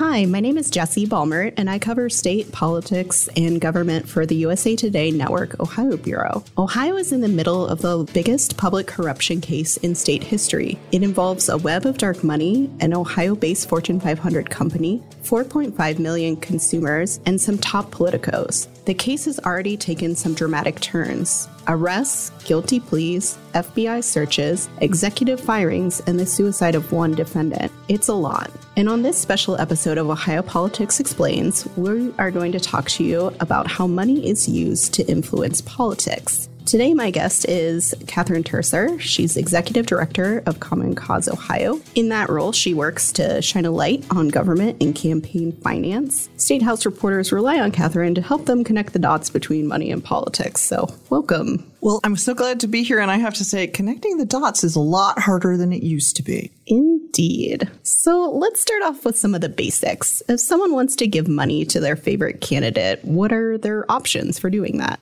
Hi, my name is Jesse Balmert, and I cover state politics and government for the USA Today Network Ohio Bureau. Ohio is in the middle of the biggest public corruption case in state history. It involves a web of dark money, an Ohio based Fortune 500 company, 4.5 million consumers, and some top politicos. The case has already taken some dramatic turns arrests, guilty pleas, FBI searches, executive firings, and the suicide of one defendant. It's a lot. And on this special episode of Ohio Politics Explains, we are going to talk to you about how money is used to influence politics. Today, my guest is Catherine Turcer. She's executive director of Common Cause Ohio. In that role, she works to shine a light on government and campaign finance. State House reporters rely on Catherine to help them connect the dots between money and politics. So, welcome. Well, I'm so glad to be here. And I have to say, connecting the dots is a lot harder than it used to be. Indeed. So, let's start off with some of the basics. If someone wants to give money to their favorite candidate, what are their options for doing that?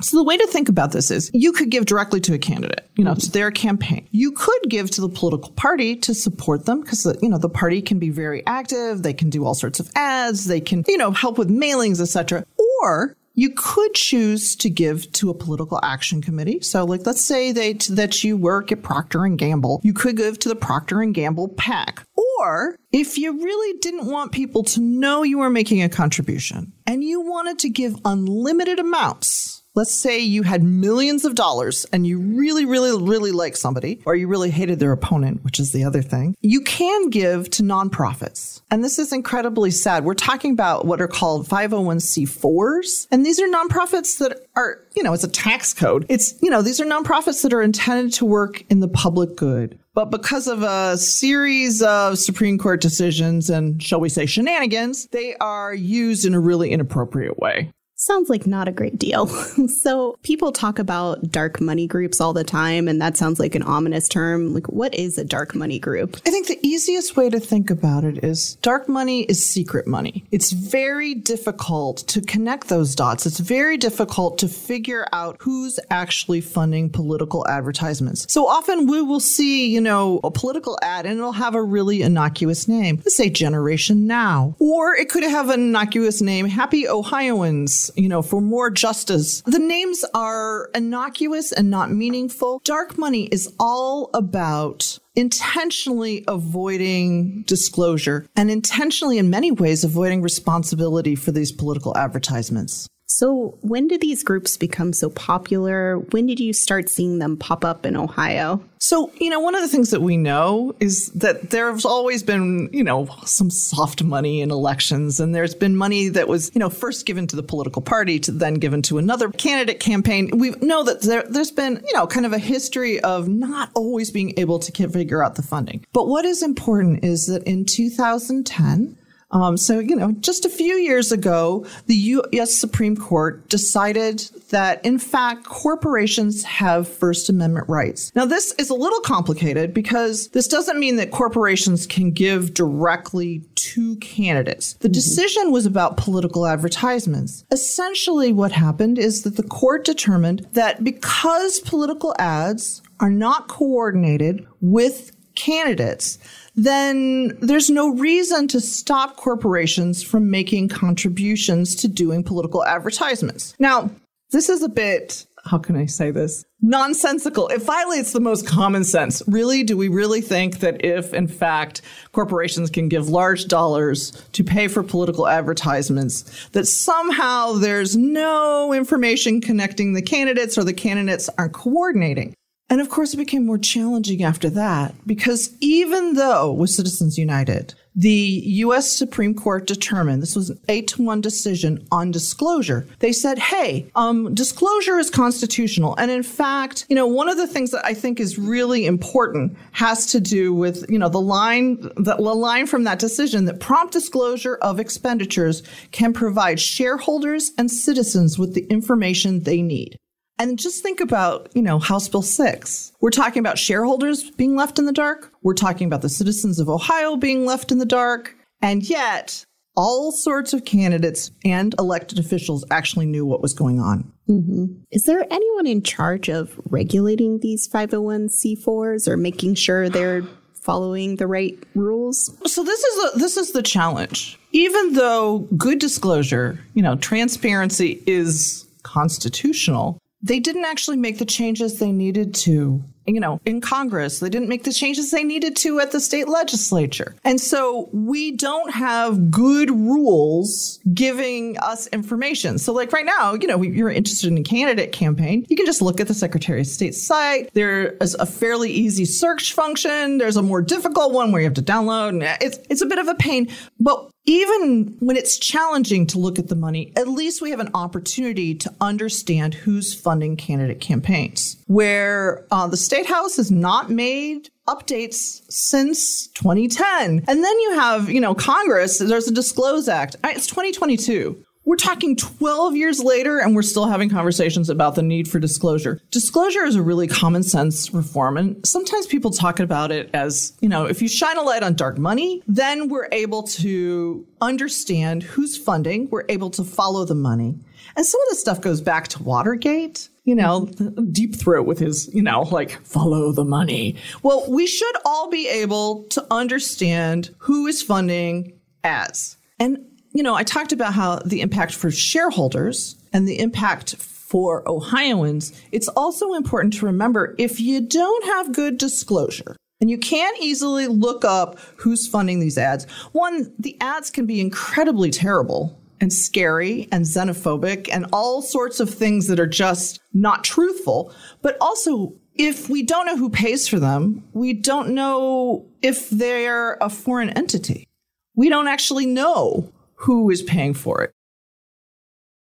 So the way to think about this is you could give directly to a candidate, you know, to their campaign. You could give to the political party to support them because, you know, the party can be very active. They can do all sorts of ads. They can, you know, help with mailings, etc. Or you could choose to give to a political action committee. So like let's say they, that you work at Procter and Gamble, you could give to the Procter and Gamble PAC. Or if you really didn't want people to know you were making a contribution and you wanted to give unlimited amounts, let's say you had millions of dollars and you really, really, really like somebody, or you really hated their opponent, which is the other thing, you can give to nonprofits. And this is incredibly sad. We're talking about what are called 501c4s. And these are nonprofits that are, you know, it's a tax code. It's, you know, these are nonprofits that are intended to work in the public good. But because of a series of Supreme Court decisions and, shall we say, shenanigans, they are used in a really inappropriate way. Sounds like not a great deal. so, people talk about dark money groups all the time, and that sounds like an ominous term. Like, what is a dark money group? I think the easiest way to think about it is dark money is secret money. It's very difficult to connect those dots. It's very difficult to figure out who's actually funding political advertisements. So, often we will see, you know, a political ad and it'll have a really innocuous name. Let's say Generation Now. Or it could have an innocuous name, Happy Ohioans you know, for more justice. The names are innocuous and not meaningful. Dark money is all about intentionally avoiding disclosure and intentionally, in many ways, avoiding responsibility for these political advertisements. So, when did these groups become so popular? When did you start seeing them pop up in Ohio? So, you know, one of the things that we know is that there's always been, you know, some soft money in elections. And there's been money that was, you know, first given to the political party to then given to another candidate campaign. We know that there, there's been, you know, kind of a history of not always being able to figure out the funding. But what is important is that in 2010, um, so, you know, just a few years ago, the U.S. Supreme Court decided that, in fact, corporations have First Amendment rights. Now, this is a little complicated because this doesn't mean that corporations can give directly to candidates. The mm-hmm. decision was about political advertisements. Essentially, what happened is that the court determined that because political ads are not coordinated with candidates, then there's no reason to stop corporations from making contributions to doing political advertisements. Now, this is a bit, how can I say this? Nonsensical. It violates the most common sense. Really, do we really think that if, in fact, corporations can give large dollars to pay for political advertisements, that somehow there's no information connecting the candidates or the candidates aren't coordinating? And of course, it became more challenging after that because even though with Citizens United, the U.S. Supreme Court determined this was an eight to one decision on disclosure. They said, "Hey, um, disclosure is constitutional." And in fact, you know, one of the things that I think is really important has to do with you know the line the, the line from that decision that prompt disclosure of expenditures can provide shareholders and citizens with the information they need. And just think about, you know, House Bill 6. We're talking about shareholders being left in the dark. We're talking about the citizens of Ohio being left in the dark. And yet, all sorts of candidates and elected officials actually knew what was going on. Mm-hmm. Is there anyone in charge of regulating these 501c4s or making sure they're following the right rules? So this is a, this is the challenge. Even though good disclosure, you know, transparency is constitutional, they didn't actually make the changes they needed to you know, in Congress. They didn't make the changes they needed to at the state legislature. And so we don't have good rules giving us information. So like right now, you know, you're interested in a candidate campaign, you can just look at the Secretary of State's site. There is a fairly easy search function. There's a more difficult one where you have to download and it's it's a bit of a pain. But even when it's challenging to look at the money, at least we have an opportunity to understand who's funding candidate campaigns. Where uh, the State House has not made updates since 2010. And then you have, you know, Congress, there's a Disclose Act. It's 2022. We're talking 12 years later and we're still having conversations about the need for disclosure. Disclosure is a really common sense reform. And sometimes people talk about it as, you know, if you shine a light on dark money, then we're able to understand who's funding. We're able to follow the money. And some of this stuff goes back to Watergate you know, deep throat with his, you know, like follow the money. Well, we should all be able to understand who is funding as. And you know, I talked about how the impact for shareholders and the impact for Ohioans, it's also important to remember if you don't have good disclosure, and you can't easily look up who's funding these ads. One, the ads can be incredibly terrible and scary and xenophobic and all sorts of things that are just not truthful. But also, if we don't know who pays for them, we don't know if they're a foreign entity. We don't actually know who is paying for it.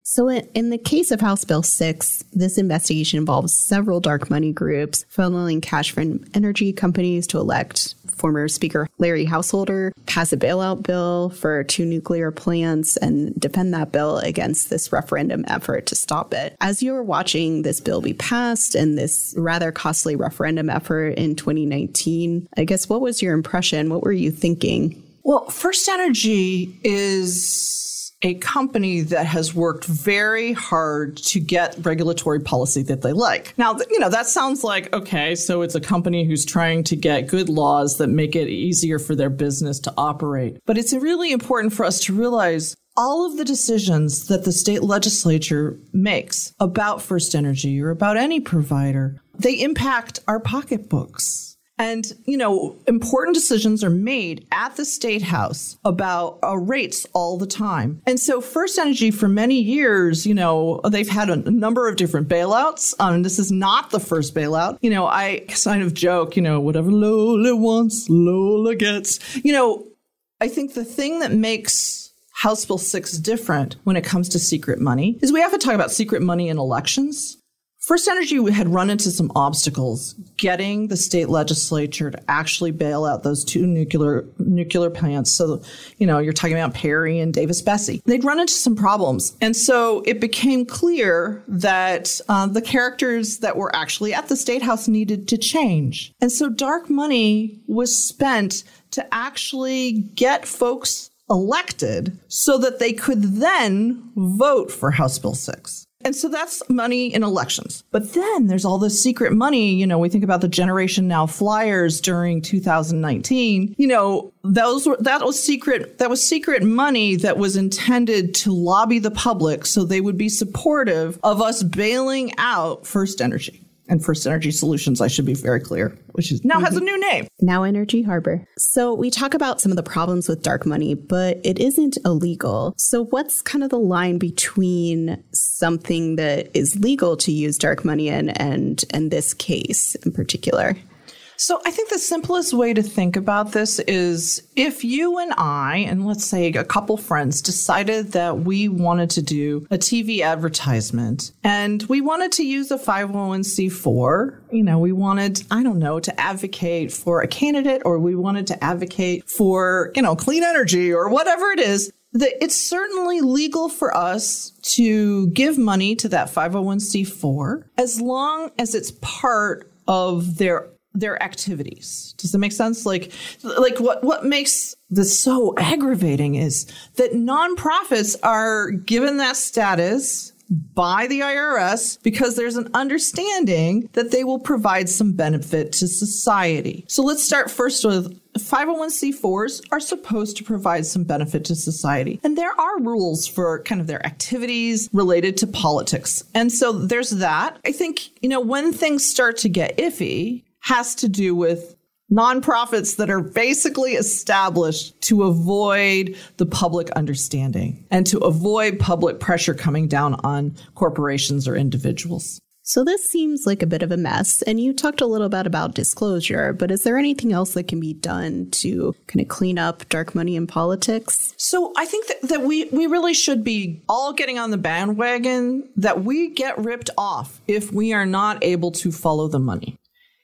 So, in the case of House Bill 6, this investigation involves several dark money groups funneling cash from energy companies to elect former Speaker Larry Householder, pass a bailout bill for two nuclear plants, and defend that bill against this referendum effort to stop it. As you were watching this bill be passed and this rather costly referendum effort in 2019, I guess what was your impression? What were you thinking? Well, First Energy is a company that has worked very hard to get regulatory policy that they like. Now, you know, that sounds like, okay, so it's a company who's trying to get good laws that make it easier for their business to operate. But it's really important for us to realize all of the decisions that the state legislature makes about First Energy or about any provider, they impact our pocketbooks. And, you know, important decisions are made at the state house about uh, rates all the time. And so First Energy for many years, you know, they've had a number of different bailouts. Um, this is not the first bailout. You know, I kind of joke, you know, whatever Lola wants, Lola gets. You know, I think the thing that makes House Bill 6 different when it comes to secret money is we have to talk about secret money in elections. First Energy had run into some obstacles getting the state legislature to actually bail out those two nuclear nuclear plants. So, you know, you're talking about Perry and Davis-Besse. They'd run into some problems, and so it became clear that uh, the characters that were actually at the state house needed to change. And so, dark money was spent to actually get folks elected so that they could then vote for House Bill 6. And so that's money in elections. But then there's all this secret money. You know, we think about the Generation Now flyers during 2019. You know, those were, that was secret, that was secret money that was intended to lobby the public so they would be supportive of us bailing out First Energy and First Energy Solutions, I should be very clear, which is now has a new name. Now Energy Harbor. So we talk about some of the problems with dark money, but it isn't illegal. So what's kind of the line between something that is legal to use dark money in and and this case in particular? So I think the simplest way to think about this is if you and I, and let's say a couple friends, decided that we wanted to do a TV advertisement and we wanted to use a 501c4, you know, we wanted, I don't know, to advocate for a candidate or we wanted to advocate for, you know, clean energy or whatever it is, that it's certainly legal for us to give money to that 501c4 as long as it's part of their their activities. Does that make sense? Like, like what what makes this so aggravating is that nonprofits are given that status by the IRS because there's an understanding that they will provide some benefit to society. So let's start first with 501c4s are supposed to provide some benefit to society. And there are rules for kind of their activities related to politics. And so there's that. I think, you know, when things start to get iffy has to do with nonprofits that are basically established to avoid the public understanding and to avoid public pressure coming down on corporations or individuals. So this seems like a bit of a mess. And you talked a little bit about disclosure, but is there anything else that can be done to kind of clean up dark money in politics? So I think that, that we, we really should be all getting on the bandwagon that we get ripped off if we are not able to follow the money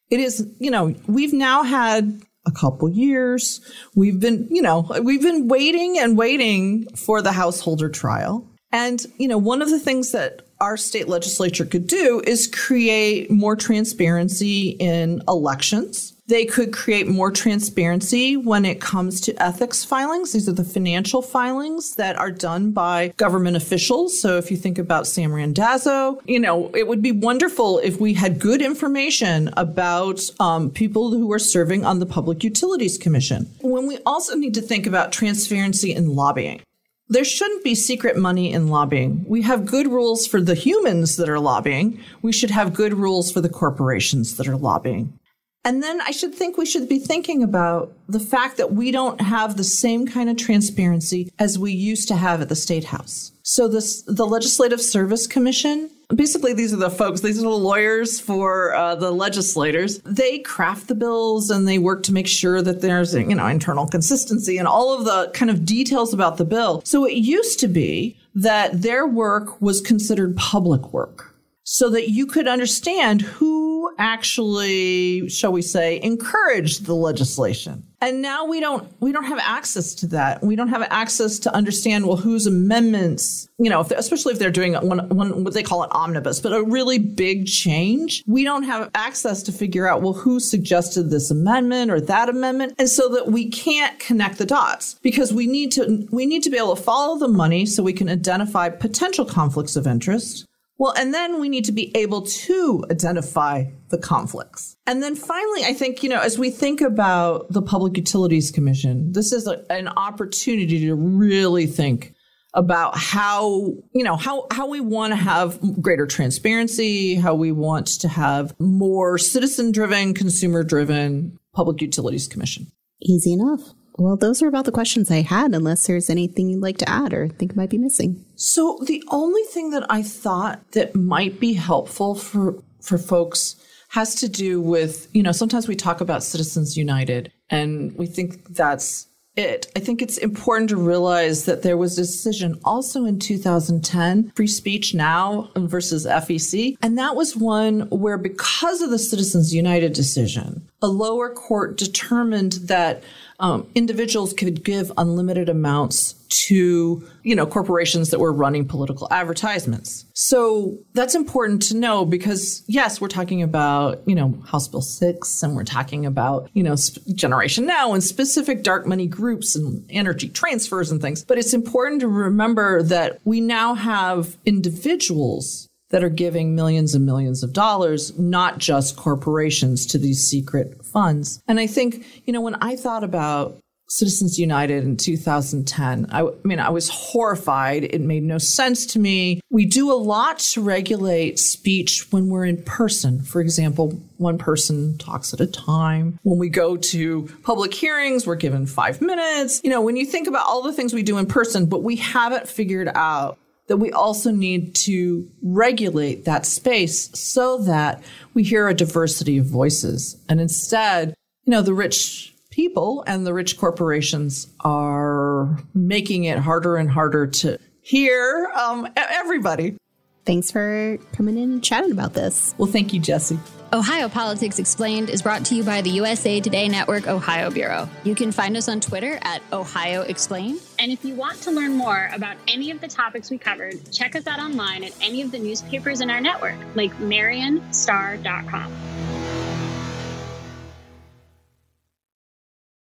it is, you know, we've now had a couple years. We've been, you know, we've been waiting and waiting for the householder trial. And, you know, one of the things that our state legislature could do is create more transparency in elections. They could create more transparency when it comes to ethics filings. These are the financial filings that are done by government officials. So if you think about Sam Randazzo, you know, it would be wonderful if we had good information about um, people who are serving on the Public Utilities Commission. When we also need to think about transparency in lobbying. There shouldn't be secret money in lobbying. We have good rules for the humans that are lobbying. We should have good rules for the corporations that are lobbying. And then I should think we should be thinking about the fact that we don't have the same kind of transparency as we used to have at the State House. So this, the Legislative Service Commission, basically these are the folks, these are the lawyers for uh, the legislators. They craft the bills and they work to make sure that there's, you know, internal consistency and all of the kind of details about the bill. So it used to be that their work was considered public work so that you could understand who actually, shall we say, encouraged the legislation. And now we don't we don't have access to that. We don't have access to understand well whose amendments, you know, if especially if they're doing one, one what they call an omnibus, but a really big change. We don't have access to figure out well who suggested this amendment or that amendment, and so that we can't connect the dots because we need to we need to be able to follow the money so we can identify potential conflicts of interest well, and then we need to be able to identify the conflicts. And then finally, I think, you know, as we think about the Public Utilities Commission, this is a, an opportunity to really think about how, you know, how, how we want to have greater transparency, how we want to have more citizen driven, consumer driven Public Utilities Commission. Easy enough. Well, those are about the questions I had, unless there's anything you'd like to add or think might be missing. So the only thing that I thought that might be helpful for for folks has to do with, you know, sometimes we talk about Citizens United and we think that's it. I think it's important to realize that there was a decision also in 2010, Free Speech Now versus FEC. And that was one where, because of the Citizens United decision, a lower court determined that um, individuals could give unlimited amounts to you know corporations that were running political advertisements. So that's important to know because yes we're talking about you know house bill 6 and we're talking about you know generation now and specific dark money groups and energy transfers and things. But it's important to remember that we now have individuals that are giving millions and millions of dollars, not just corporations to these secret funds. And I think, you know, when I thought about Citizens United in 2010. I, I, mean, I was horrified. It made no sense to me. We do a lot to regulate speech when we're in person. For example, one person talks at a time. When we go to public hearings, we're given five minutes. You know, when you think about all the things we do in person, but we haven't figured out that we also need to regulate that space so that we hear a diversity of voices. And instead, you know, the rich people and the rich corporations are making it harder and harder to hear um, everybody. Thanks for coming in and chatting about this. Well, thank you, Jesse. Ohio Politics Explained is brought to you by the USA Today Network Ohio Bureau. You can find us on Twitter at Ohio Explained. And if you want to learn more about any of the topics we covered, check us out online at any of the newspapers in our network, like MarionStar.com.